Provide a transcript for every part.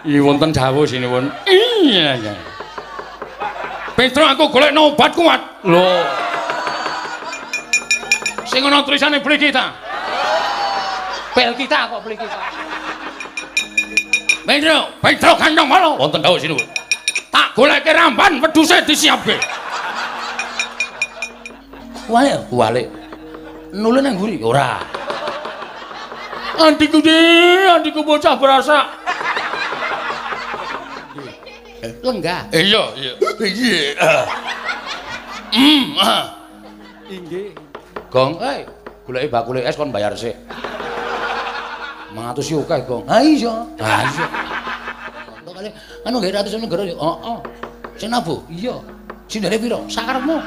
Iki wonten dawuh sinuwun. Iya. Petro aku golekno obat kuat. Lho. Sing ana tulisane beli kita. Bel kita kok beli kita. Petro, Petro kandang malo. Wonten dawuh sinuwun. Tak goleke ramban wedhuse disiapke. Wale, wale. Nulun nang nguri ora. Andiku di, andiku bocah berasa. Lenggah. Iya, iya. Iya. Hmm, ah. Inggih. Gong, eh, goleki bakule es kon bayar sik. Mangatus yo akeh, Gong. Ha iya. Ha iya. Kok kali anu nggih ratus negara yo. Heeh. Sing nabu? Iya. Sindene piro? Sakarepmu.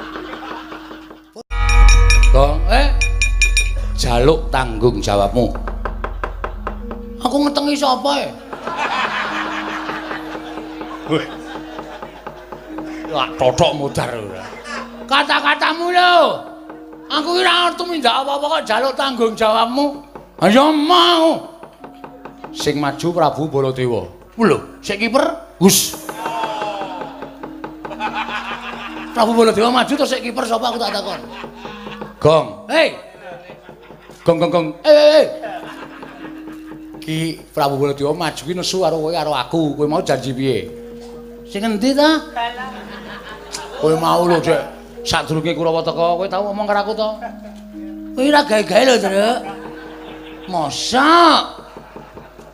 Gong, eh. Jaluk tanggung jawabmu. Aku ngetengi sapa e? Wih. Wah, totok mudar ora. Kata-katamu lho. Aku ora ngerti mindak apa-apa kok jaluk tanggung jawabmu. Ayo mau. Sing maju Prabu Baladewa. Lho, sik kiper Gus. Prabu Baladewa maju terus sik kiper sapa aku tak takon. Gong. Hei. Gong gong gong. Eh, eh, eh. Ki Prabu Baladewa maju ki nesu karo kowe karo aku. Kowe mau janji piye? Sing endi ta? Kowe mau lho, Dek. Sadurunge Kurawa teka, kowe tau ngomong karo aku to? Kowe ora gawe-gawe lho, Truk. Mosok.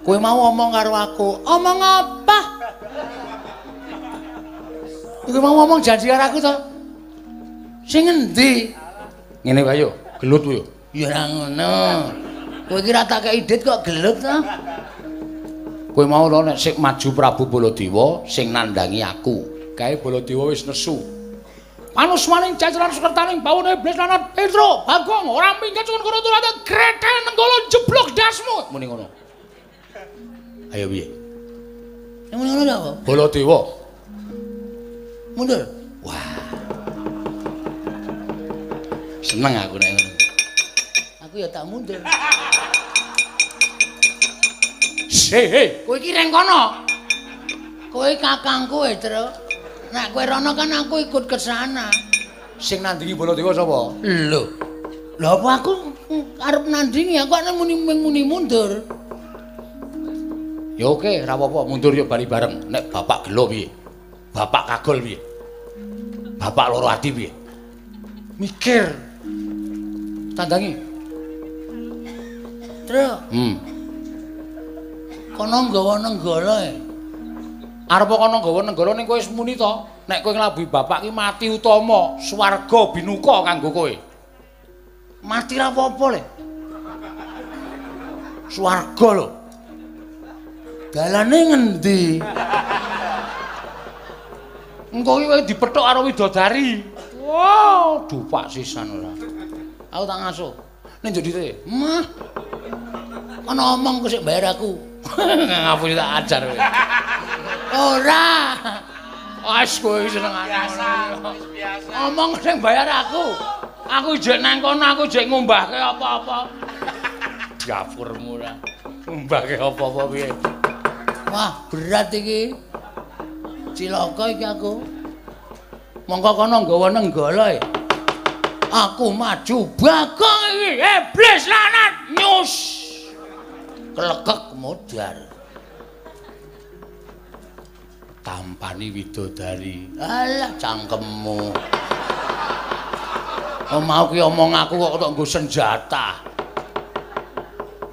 Kowe mau ngomong karo aku. Omong apa? Kowe mau ngomong janji karo aku to? Sing endi? Ngene wae yo, gelut yo. Ya ora ngono. Kowe iki ra tak kei dit kok gelut to? Kowe mau lho nek sik maju Prabu Baladewa sing nandangi aku. Kae Baladewa wis nesu. Panusmaning jajaran sekretaning bawon iblis lanat Petro, Bagong, ora minggat sukun kono turate greten nenggolo jeblok dasmu. Muni ngono. Ayo piye? Ya muni ngono apa? Baladewa. Mundur. Wah. Seneng aku nek ngono. Aku ya tak mundur. Hei, hei, kowe iki reng kono. Kowe kakangku, Tru. Nek kowe rono kan aku ikut ke sana. Sing nandingi Baladewa sapa? Lho. Lho apa aku arep nandingi aku ana muni muni mundur. Ya oke, ora apa-apa, mundur yuk bali bareng. Nek bapak gelo piye? Bapak kagol piye? Bapak loro ati piye? Mikir. Tandangi. Tru. Hmm. Kono nggawa nenggala e. Arep kono nggawa nenggala ning kowe wis muni to, nek kowe nglabuhi bapak ki mati utama, swarga binuka kanggo kowe. Mati ra apa-apa le. Swarga lho. Dalane ngendi? Engko iki kowe dipethuk karo widodari. Wow, dupak sisan ora. Aku tak ngasuh. Ning jodite, "Mah, kono omong kok sik bayar aku." Ngapun tak ajar kowe. Ora. Wes kowe seneng biasa, biasa. Omong sing bayar aku. Aku jek nang kono aku jek ngumbahke apa-apa. Gapurmu ora. Ngumbahke apa-apa piye? Wah, berat iki. Cilaka iki aku. Mongko kono nggawa nenggala e. Aku maju bagong iki. Iblis lanat nyus. Kelekek modar. Tampani widodari. Alah cangkemmu. Oh mau ki omong aku kok tok nggo senjata.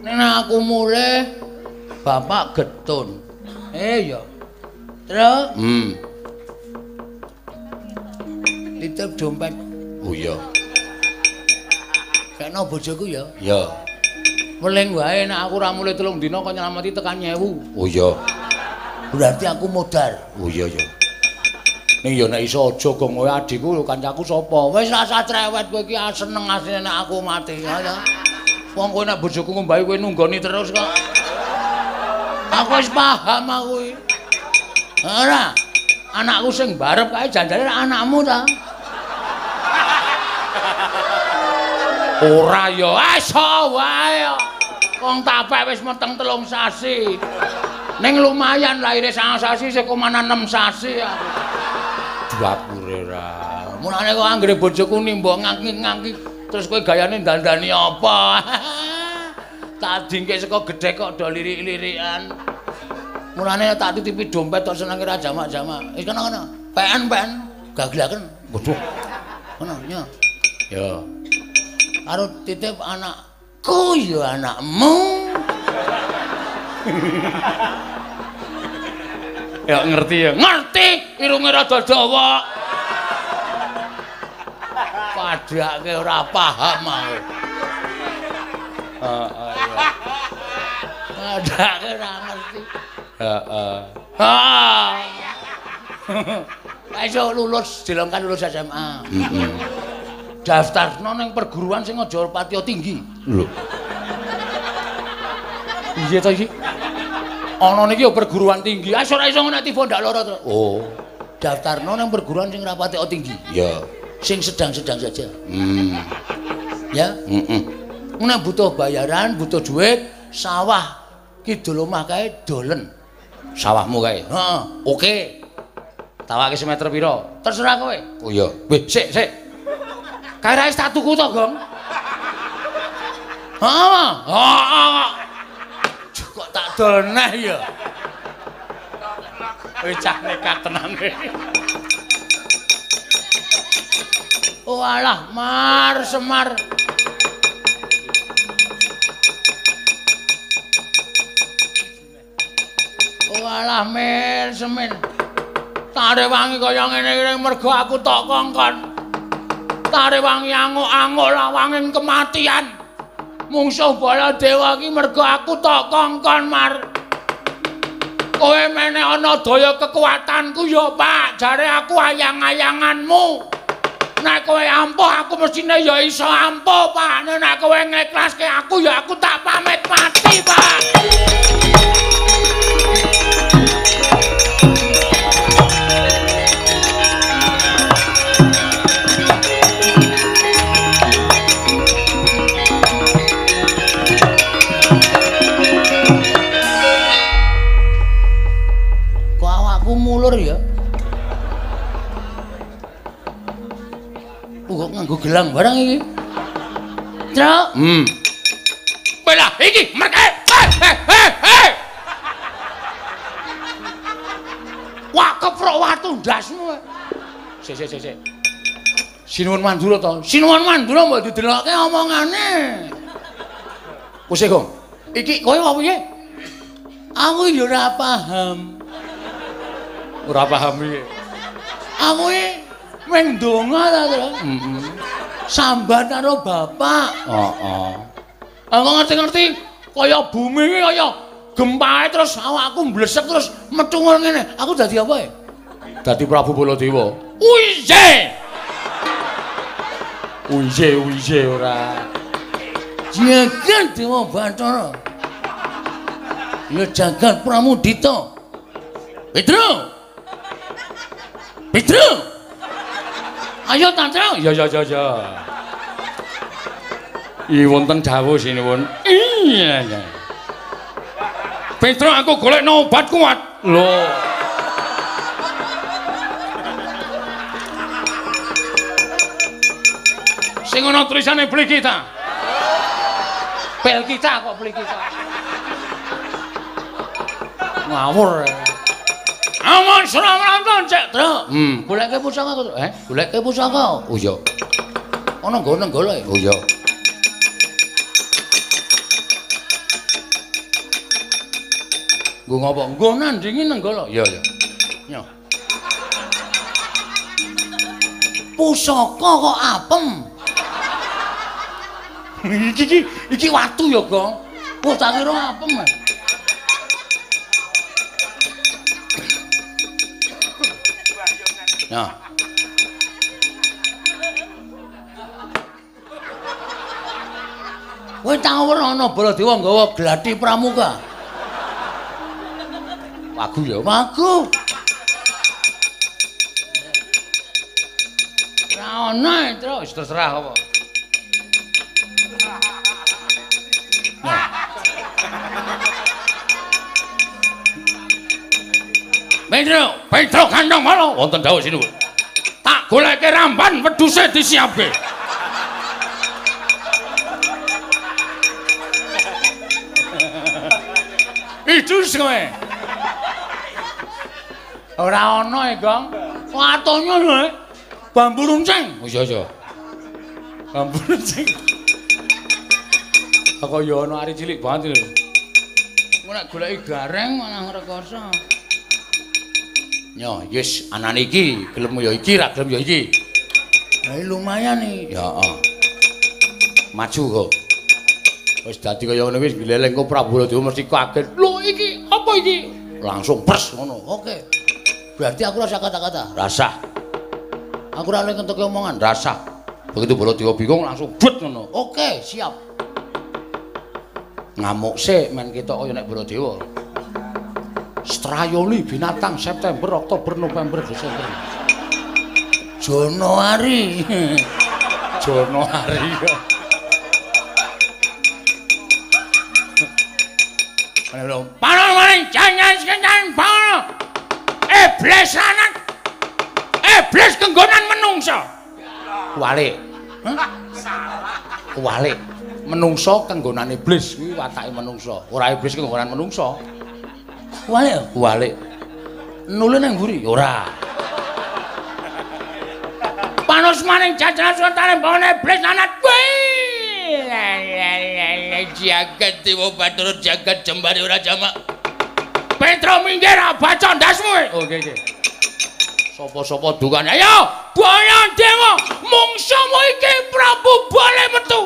Nek aku mulih bapak getun. Eh ya. Terus? Hmm. Titip dompet. Oh iya. Kena bojoku ya? Iya. Meling wae nek aku ora mulih telung dina kok nyelamati tekan nyewu. Oh iya. Berarti aku modar. Oh iya ya. Ning ya nek iso aja gong kowe adikku lho kancaku sapa? Wis rasa cerewet kowe iki seneng asline nek aku mati ya. Wong kowe nek bojoku ngombahi kowe nunggoni terus kok. Aku wis paham aku iki. Ora. Anakku sing barep kae janjane anakmu ta? Ora ya, iso wae. Wong tapek wis meteng telung sasi. Ning lumayan lahire sang sasi sekomana 6 sasi. Dapure ra. Mulane kok anggere bojoku nimbok ngangki-ngangki terus kowe gayane dandani apa? tak dingke saka gedhe kok do lirik-lirikan. Mulane tak titipi dompet tok senenge ra jamak-jamak. Wis kono-kono. PN-PN gaglaken. Waduh. Kono ya. Ya. Karo titip anakku ya anakmu. ya ngerti ya. Ngerti irunge rada dawa. Padake ora paham aku. Heeh. Padake ora ngerti. Heeh. Ha. Iso lulus dilongkan lulus SMA. Heeh. Daftarno ning perguruan sing aja patiya tinggi. Lho. Iya to iki? Ana niki ya perguruan tinggi. Ah ora iso ngono tiba ndak lara to. Oh. Daftarno ning perguruan sing ra patiya tinggi. Ya. Sing sedang-sedang saja. Hmm. Ya? Heeh. Nek butuh bayaran, butuh duit, sawah kidul omah kae dolen. Sawahmu kae. Heeh. Oke. Tawake semeter pira? Terserah kowe. Oh iya. Weh, sik, sik. Kae ra tak tuku to, Gong? Heeh. Heeh. Kok tak doneh ya? Wis cah nekat tenan Oh alah, Mar Semar. Oh alah, Mil Semin. Tare wangi kaya ngene iki mergo aku tok kongkon. Tare wangi anguk-anguk lawanging kematian. Mungsuh bala dewa iki mergo aku tok kongkon, Mar. Kowe meneh ana daya kekuatanku ya, Pak. Jare aku ayang-ayanganmu. Nek kowe ampuh aku mestine ya iso ampuh, Pak. Nek kowe ngiklaske aku ya aku tak pamit mati, Pak. Ya? Kok nganggo gelang barang iki? Truk. Hmm. Bela iki merke. Hei, hei, hei. Wah, keprok watu ndasmu. Sik, sik, sik, sik. Sinuwun Mandura to. Sinuwun Mandura mbok didelokke omongane. Wis, Gong. Iki kowe apa piye? Aku ya ora paham. Ora paham piye? Iki meng donga ta, Tru? Heeh. Sambat karo bapak. Heeh. Aku ngerti-ngerti kaya bumi iki kaya gempae terus awakku mblesek terus metu ngene. Aku dadi apa ya? Dadi Prabu Baladewa. Uije. Uije, uije ora. Jagat Dewa Bathara. Ya jagat Pramudita. Petro. Petro. Ayo Tantra. Ya ya ya ya. I wonten dawuh sinuwun. Iya ya. Petro aku golekno obat kuat. Lho. Sing ana tulisane beli kita. Bel kita kok beli kita. Ngawur. Aman selamat cek, Tru. Hmm, goleke pusaka kok. Eh, goleke pusaka. Oh iya. Ana nggo nang golek. Oh iya. Nggo ngopo? Nggo nandingi nang golek. Iya, iya. Yo. Pusaka kok apem. iki iki iki watu ya, Gong. Oh, tak kira apem. ah. Ya. Kowe tau ora ana Baladewa nggawa glathi pramuka? Wagu ya, wagu. Ora ana, Tru, wis terserah apa. Ya. Pedro, Pedro kandang malo wonten dawuh sinuwun. Tak goleke ramban wedhuse disiapke. Itu kowe. Ora ana e, Gong. Watonyo lho. Eh. Bambu runcing. Oh iya iya. Bambu runcing. Aku ya ana ari cilik banget lho. Mu nek goleki gareng malah rekoso. Nyo, yes, anane iki gelem ya iki ra gelem ya iki. Lah lumayan iki. Ya, heeh. Maju kok. Wis dadi kaya ngene wis gleleng kok Prabu Dewa mesti kaget. Lho iki apa iki? Langsung pers ngono. Oke. Berarti aku rasa kata-kata. Rasa. Aku ora ngentek omongan, rasa. Begitu Baladewa bingung langsung but ngono. Oke, siap. Ngamuk sik men kita kaya nek Baladewa. Strayoli binatang September, Oktober, November, Desember. Januari. Januari. Panon maning jangan sekencan panon. Iblis anak. Iblis kenggonan menungso. Kuwalik. Kuwalik. Menungso kenggonan iblis kuwi watake menungso. Ora iblis kenggonan menungso. Kuwalik, kuwalik. Nulun nang mburi? Ora. Panos maning jajanan sultane bangun iblis anak. jagat dewa batur jagat jembari ora jamak Petro minggir baca ndasmu oke okay, oke sapa-sapa dukane ayo boyan dewa mungsumu iki prabu boleh metu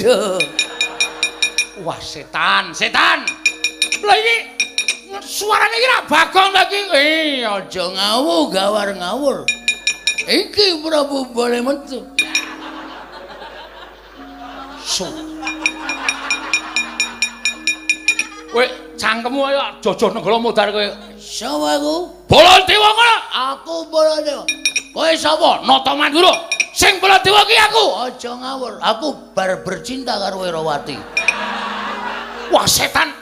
Dimeja. Wah, setan, setan. Lah iki suarane iki ra bagong lagi. Eh, aja ngawu, gawar ngawur. Iki Prabu boleh metu. So. Weh, cangkemmu ayo jojo negara modar kowe. Sapa aku? Baladewa kono. Aku Baladewa. Kowe sapa? Nata Mandura. Sing Baladewa ki aku. Aja ngawur. Aku bar bercinta karo Werawati. Wah, setan.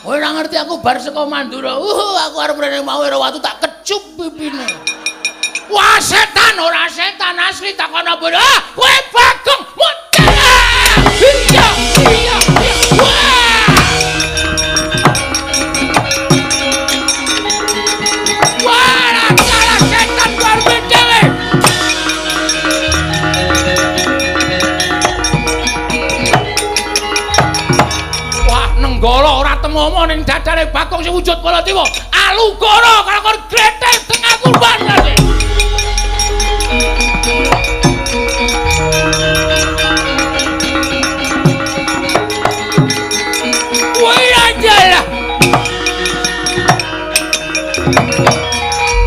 Kowe ora ngerti aku bar saka Mandura. Uh, aku arep rene mau Werawati tak kecup pipine. Wah, setan ora setan asli tak ana bodoh. Ah, kowe bagong. Iya, iya, iya. Momo ning dadane Bakong sing wujud Baladewa. Alugara karo kon glethe tengah kurban lah.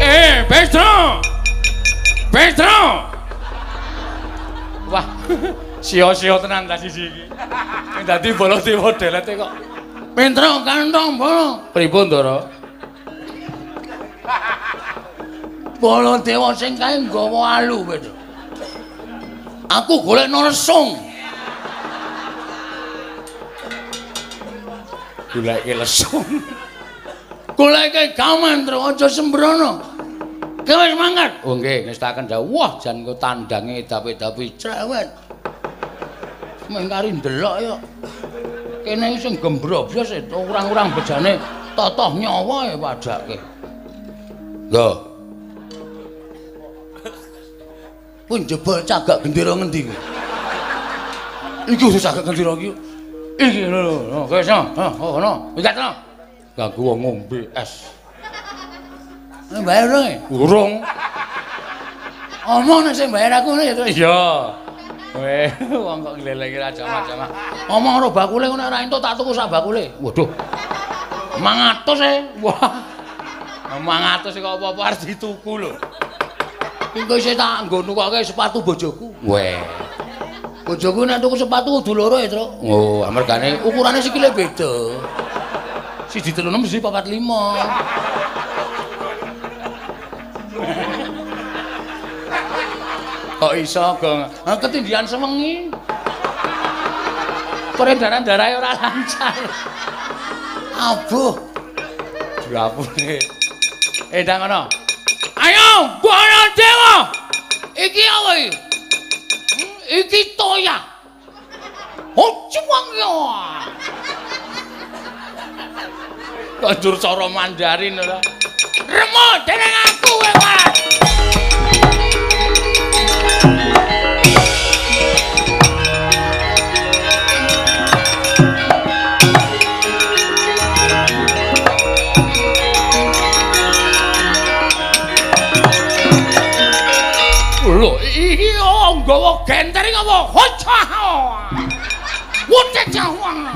Eh, Petro. Wah, sio-sio tenan ta siji iki. Dadi Baladewa delete kok. Pentro kantong bolo. Pripun, Ndara? Bolo dewa sing kae nggawa alu, Pedro. Aku golek nesung. Golek lesung. Golek gaman, Tru, aja sembrono. Kowe wis mangkat? Oh nggih, ngestaken dawuh. Wah, jan kok tandange dapi-dapi cerewet. Mengkari ndelok ya. Kene sing gembroblos e urang-urang bejane totoh nyawa e padake. Lho. Pun jebol cagak gendera ngendi kuwi? Iki wis cagak gendera iki. Iki lho wis. Ha, ono. Wigat no. Ganggu wong ngombe es. Bayar dong e? Urung. Omong nek sing bayar aku to. Iya. Weh, wong kok ngleleki ra macam-macam. Omong ro bakule ngono ora entuk tak tuku sak bakule. Waduh. 500 e. Wah. 500 e kok apa-apa harus dituku lho. Iku isih tak nggo nukake sepatu bojoku. Weh. Bojoku nek tuku sepatu kudu loro e, ya, Tru. Oh, amargane ukurane sikile beda. Siji telu enem siji papat lima. Kok iso gong ketindian semengi peredaran darah ora lancar. Abuh. Diapune. Eh ndang ngono. Ayo bono dewa. Iki apa iki? Hmm, iki toya. Oh cuwang yo Kanjur cara Mandarin ora. Remo dening nggawa. Wutek jawang.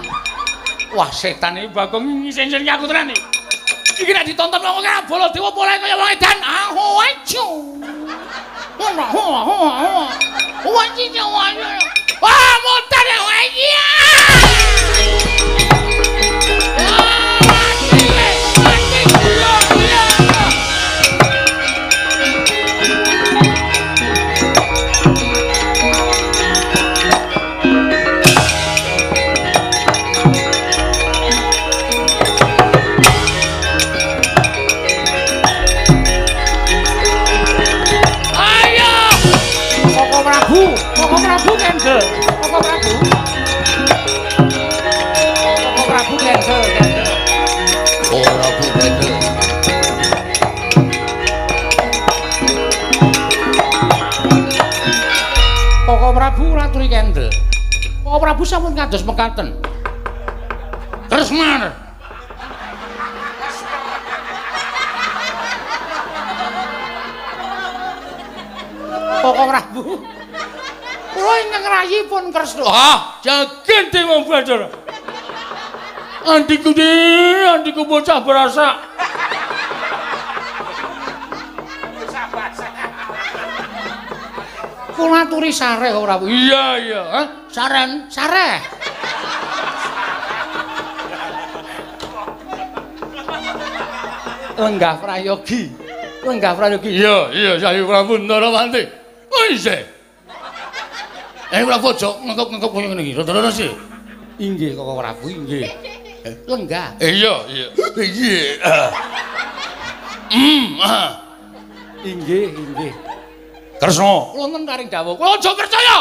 Wah, setan iki Bagong ngisen-ngisen aku tenan iki. Iki nek ditonton wong kaya Baladewa mulai kaya wong edan. Ah, hoacu. Hoa, hoa, hoa, hoa. Wah, iki Wah, mutar ya, wah, iya. Mekaten. Tresman. Koko Prabu. Kula ingkang rayi pun Kresna. Ah, jagen Dewa Bathara. Andiku di, andiku bocah berasa. Kula aturi sare kok Prabu. Iya, iya, Hah? Saren, sare. Lenggah prayogi. Lenggah prayogi. Iya, iya, Sayu Prabu Ndarawanti. Oh, iya. Eh, Prabu aja ngekok-ngekok koyo ngene iki. Rada-rada sih. Inggih, Koko Prabu, inggih. Eh, lenggah. Eh, iya, iya. Iya. Hmm, ah. Inggih, inggih. Kresna, kula nentaring dawuh. Kula aja percaya.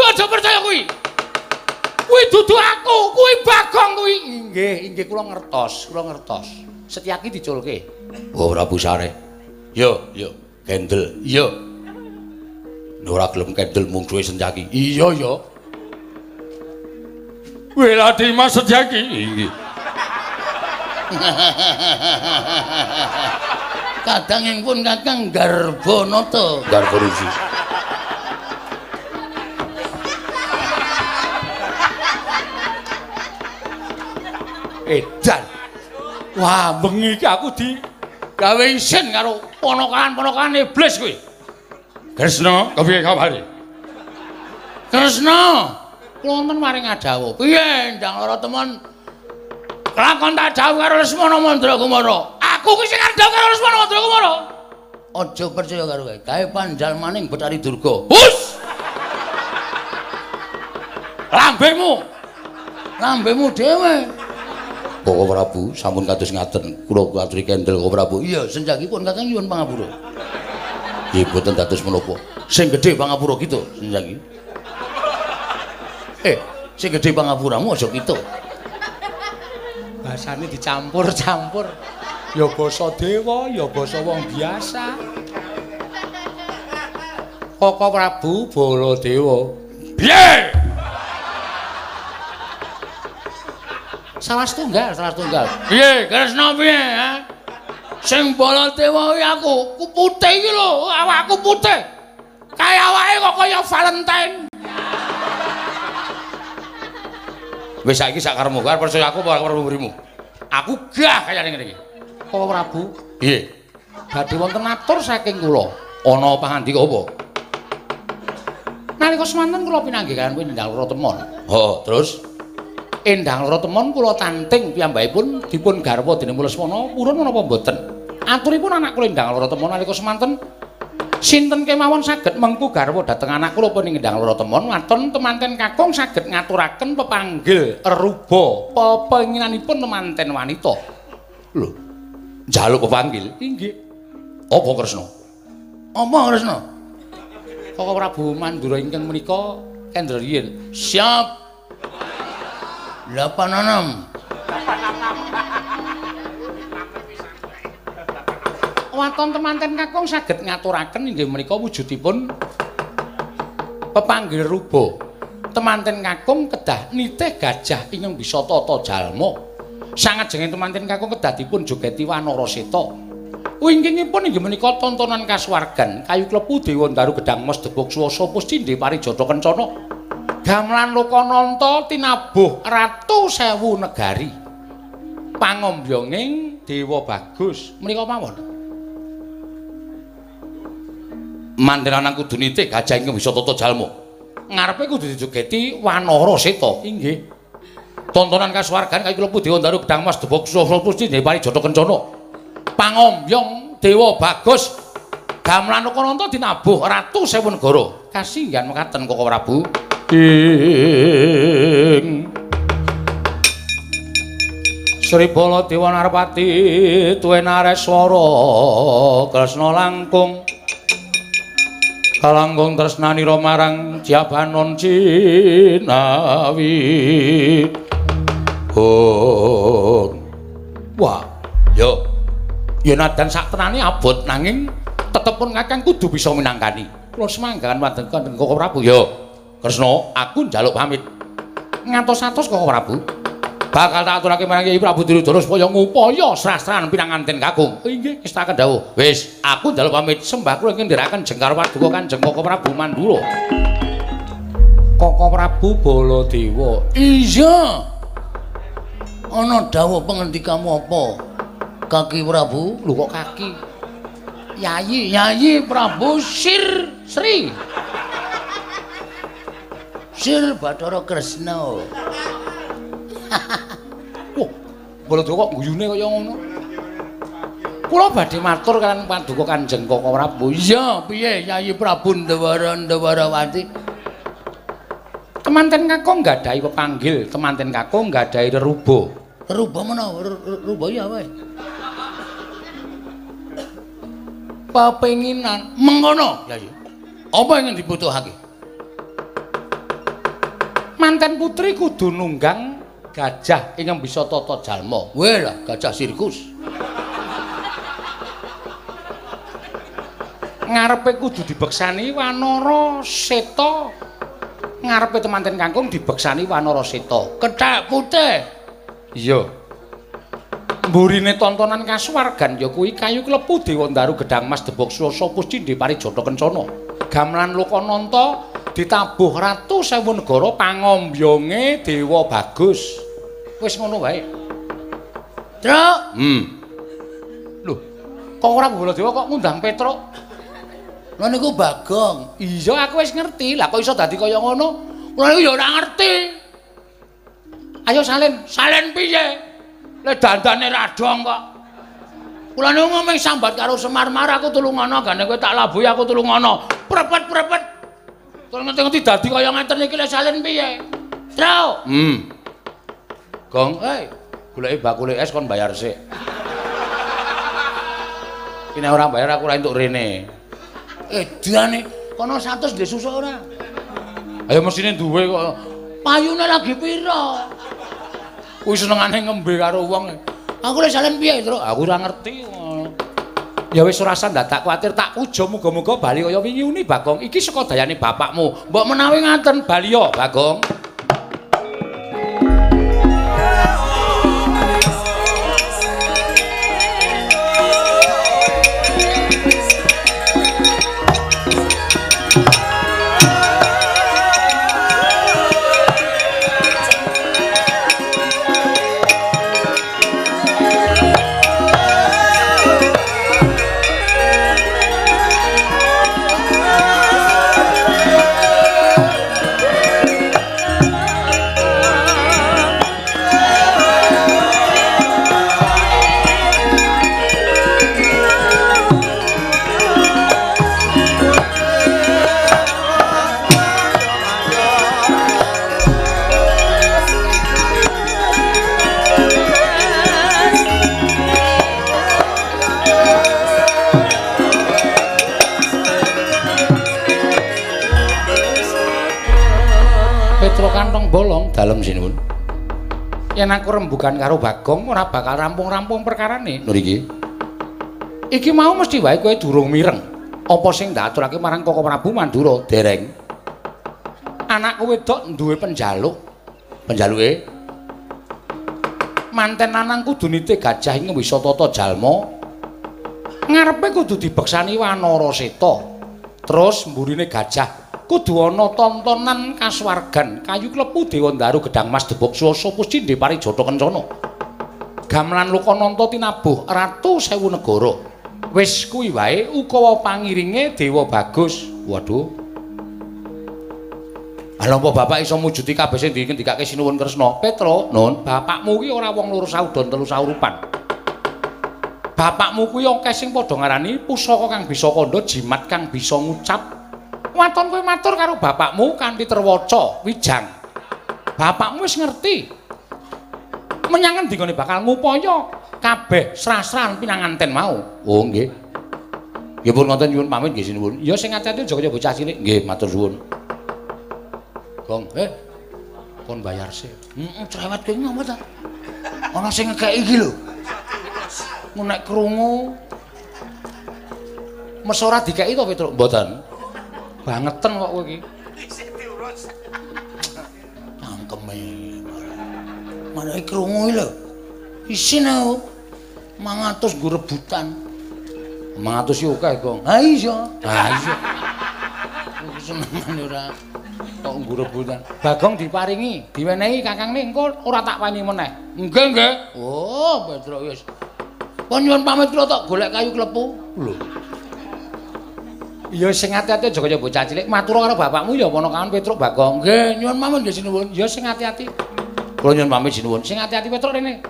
Aja percaya kuwi. Kuwi dudu aku, kuwi Bagong kuwi. Inggih, inggih kula ngertos, kula ngertos. Setyaki diculke. Oh, Prabu Sare. Yo, yo, kendel. Yo. Ora gelem kendel mung duwe senjaki. Iya, yo. Weladi Mas Setyaki. Inggih. Kadang ing pun Kakang Garbonata. Garborusi. edan. Wah, bengi iki aku di gawe isin karo ponokan-ponokan iblis kuwi. Kresna, kepiye kabare? Kresna, kula maring adawu. Piye, ndang lara temen? Kelakon tak dawuh karo Lesmana Mandra Kumara. Aku ki sing dawuh karo Lesmana Mandra Kumara. Aja percaya karo kowe. Gawe pandal maning Betari Durga. Hus! Lambemu. Lambemu dhewe. Koko Prabu sampun kados ngaten kula aturi kendel Koko Prabu. Iya senjakipun Kakang nyuwun pangapura. Nggih boten dados menapa. Sing gedhe pangapura gitu senjaki eh sing gedhe pangapuramu aja gitu bahasane dicampur-campur. Ya basa dewa ya basa wong biasa. Koko Prabu Baladewa salah setunggal, salah setunggal. Piye, Kresna piye, ha? Sing Baladewa kuwi aku, ku putih iki lho, awakku putih. Kaya awake kok kaya Valentine. Wis saiki sak karemu, karo percaya aku apa karo mrimu. Aku gah kaya ngene iki. Kok Prabu? Nggih. Badhe wonten atur saking kula. Ana pangandika apa? Nalika semanten kula pinanggih kan kuwi Endang Loro Temon. Oh, terus Endang Loro Temon kula tanting piyambakipun dipun garwa dening Leswana purun menapa mboten? Aturipun anak kula Endang Loro Temon nalika semanten. Sinten kemawon saged mengku garwa dhateng anak kula pun ngendang loro temon ngaton temanten kakung saged ngaturaken pepanggil ruba pepenginanipun temanten wanita. Lho njaluk pepanggil? Inggih. Apa kresna? Apa kresna? Koko Prabu Mandura ingkang menika kendriyen siap 86 waton temanten kakung saged ngaturaken inggih menika wujudipun pepanggil rubo temanten kakung kedah nitih gajah ingkang bisa tata jalma. Sangat jenging temanten kakung kedah dipun jogeti wanara seta. Wingkingipun inggih menika tontonan kasuwargan kayu klepu dewa daru gedang mas debok swasa puscindhe parijata kencana gamelan lokananta tinabuh ratu sewu negari pangombyonging dewa bagus menika mawon mandranan kudu nitih gajah ingkang bisa tata jalma. Ngarepe kudu dijogeti wanara seta. Inggih. Tontonan kasuwargan kaya klebu Dewa Daru Gedang Mas Debok Sosro Pusti Depari Jata Kencana. Pangombyong Dewa Bagus gamelan Lokananta dinabuh ratu sewu negara. Kasinggihan mekaten Koko Prabu. Ing Sri Bala Dewa Narpati tuwe nareswara Kresna langkung kalangkung tresnanira marang Jabanon Cinawi. Oh. Wah, yo. Yen nadan sak tenane abot nanging tetep pun Kakang kudu bisa minangkani. Kula semanggakan wonten Kanjeng Koko Prabu. Yo. Kresna, aku njaluk pamit. Ngantos-atos Koko Prabu. bakal tak aturake marang Kyai Prabu Duryudana supaya ngupaya srastran pinanganten kakung. Inggih, wis tak kendhawuh. Wis, aku njaluk pamit sembah kula ingkang ndherekaken jengkar paduka Kanjeng Koko Prabu Mandura. Koko Prabu Baladewa. Iya. Ana dawuh pangandikamu apa? Kaki Prabu, lho kok kaki? Yayi, Yayi Prabu Sir Sri. Sir Bathara Kresna. Wah, Baladewa kok guyune kaya ngono. Kula badhe matur kan paduka Kanjeng Koko Prabu. Iya, piye Yayi Prabu Ndawara Ndawarawati? Temanten Kakung nggadahi pepanggil, temanten Kakung nggadahi reruba. Reruba menawa? Reruba ya wae. Pepenginan mengono, Yayi. Apa yang dibutuhake? Manten putri kudu nunggang gajah ingkang bisa tata jalma. Weh lah, gajah sirkus. Ngarepe kudu dibeksani wanara seta. Ngarepe temanten kangkung dibeksani wanara seta. Kethek putih. Iya. Mburine tontonan kasuwargan ya kuwi kayu klepu Dewa Daru Gedang Mas Debok Swasa Puscindhe Parijata Kencana. Gamelan Lokananta ditabuh ratu sewu negara pangombyonge Dewa Bagus. Wis ngono wae. Truk. Hmm. Lho, kok ora Baladewa kok ngundang Petruk? Lha niku Bagong. Iya, aku wis ngerti. Lah kok iso dadi kaya ngono? Lha niku ya ora ngerti. Ayo salin, salin piye? Lah dandane radong kok. Kula niku ngomong sambat karo Semar-mar aku tulung ngono, gane kowe tak labuhi aku tulung ngono. Prepet-prepet. Terus ngerti-ngerti dadi kaya ngeten iki lek salin piye? Truk. Hmm. Gong, hei, goleki bakule es kon bayar sik. Kene ora bayar aku ora entuk rene. Eh, diane kono 100 ndek susu ora? Ayo mesine duwe kok. Payune lagi pira? Kuwi senengane ngembe karo wong. Aku lek salen piye, Tru? Aku ora ngerti. Ya wis ora usah tak kuwatir, tak puja muga-muga bali kaya wingi uni, Bagong. Iki saka dayane bapakmu. Mbok menawi ngaten bali yo, Bagong. Yen aku rembugan karo Bagong ora bakal rampung-rampung perkarane. Lho iki. Iki mau mesti wae kowe durung mireng. Apa sing ndaturake marang Koko Prabu Mandura dereng? Anakku wedok duwe penjaluk. Penjaluke manten lanang kudu nite gajah ing wisata jalma. Ngarepe kudu dibeksani Wanara Seta. Terus mburine gajah kudu ana tontonan kaswargan. Kayu klepu dewa daru gedang mas debok swasa puscindhe parijata kencana. Gamelan lukananta tinabuh ratu sewu negara. Wis kuwi wae ukawa pangiringe dewa bagus. Waduh. Ala apa bapak iso mujuti kabeh sing dikake sinuwun Kresna? Petro, nun, bapakmu kuwi ora wong loro saudon telu saurupan. Bapakmu kuwi akeh sing padha ngarani pusaka kang bisa kandha, jimat kang bisa ngucap, waton kowe matur karo bapakmu kanthi terwaca wijang. Bapakmu wis ngerti. Menyang endi kene bakal ngupaya kabeh srasran pinanganten mau. Oh nggih. Nggih pun ngoten nyuwun pamit nggih sinuwun. Ya sing ati-ati aja kaya bocah cilik. Nggih matur suwun. Gong, eh. Kon bayar sih. Heeh, cerewet kowe ngopo ta? Ana sing ngekeki iki lho. Mun nek krungu mesora dikeki to Petruk? Mboten. Bangeten kok kowe iki. Cangkeme. Mana iki krungu lho. Isin aku. 500 nggo rebutan. 500 yo akeh, Gong. Ha iya. Ha iya. Iki senengan ora kok nggo rebutan. Bagong diparingi, diwenehi Kakangne engko ora tak pani meneh. Nggih, nggih. Oh, Petro wis. Pun nyuwun pamit kula tok golek kayu klepu. Lho. Ya sing ati-ati aja kaya bocah cilik. Matur karo bapakmu ya ana Petruk Bagong. Nggih, nyuwun pamit nggih sinuwun. Ya sing ati-ati. Kula nyuwun pamit sinuwun. Sing ati-ati Petruk rene.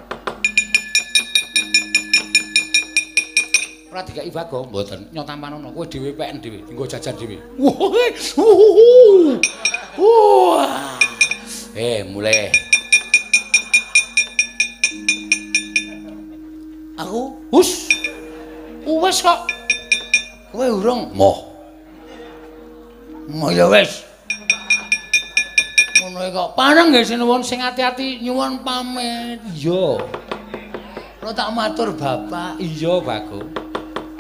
Ora dikai Bagong, mboten. Nyotampan ana kowe dhewe PN dhewe, dienggo jajan dhewe. Wah. Eh, mulai. Aku, hus. Wes kok. Kowe urung moh. Ya wis. Ngono kok. Pareng nggih sinuwun sing ati-ati nyuwun pamit. Iya. Kula tak matur Bapak. Iya, Bagus.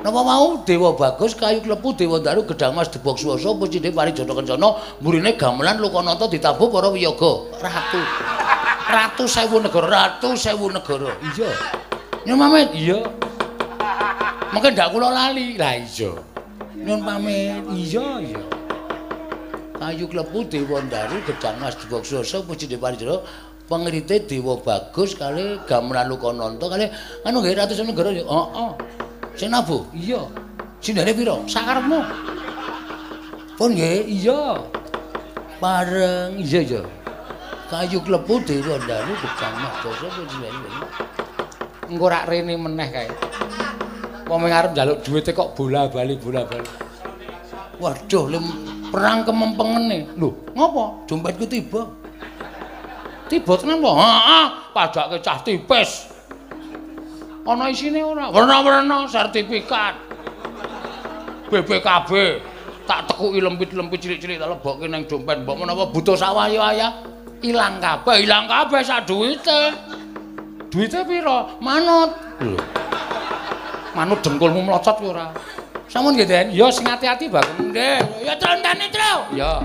Napa mau Dewa Bagus kayu klepu Dewa Daru gedang Mas Debok Swasa pucine parijata kencana murine gamelan Lokananta ditabuh para wiyaga ratu. Ratu sewu negara, ratu sewu negara. Iya. Nyuwun pamit. Iya. Mungkin ndak kula lali. Lah iya. Nyuwun pamit. Iya, iya. Ayu klepu Dewa Ndaru gedang Mas Diboksoso puji Dewarjara pengrite Dewa Bagus kali gamelan Lukananta kali anu nggih Ratu Senegara ya. Heeh. Sing nabu? Iya. Sindane pira? Sakarepmu. Pun nggih, iya. Bareng iya ya. Kayu klepu Dewa Ndaru gedang Mas Diboksoso puji Dewarjara. Engko rak rene meneh kae. Wong arep njaluk dhuwite kok bola-bali bola-bali. Waduh, lem perang kemempengene. Lho, ngopo? Dompetku tiba. Tiba tenan po? Heeh, padake cah tipis. Ana isine ora? Werna-werna sertifikat. BPKB. Tak tekuki lempit-lempit cilik-cilik tak lebokke ning dompet. Mbok menawa butuh sawah ya ayah. Ilang kabeh, ilang kabeh sak duwite. Duwite pira? Manut. Lho. Manut dengkulmu mlocot ora? Sampun nggih, Den. Ya sing ati-ati, Bang. Nggih. Ya trontane, Tru. Ya.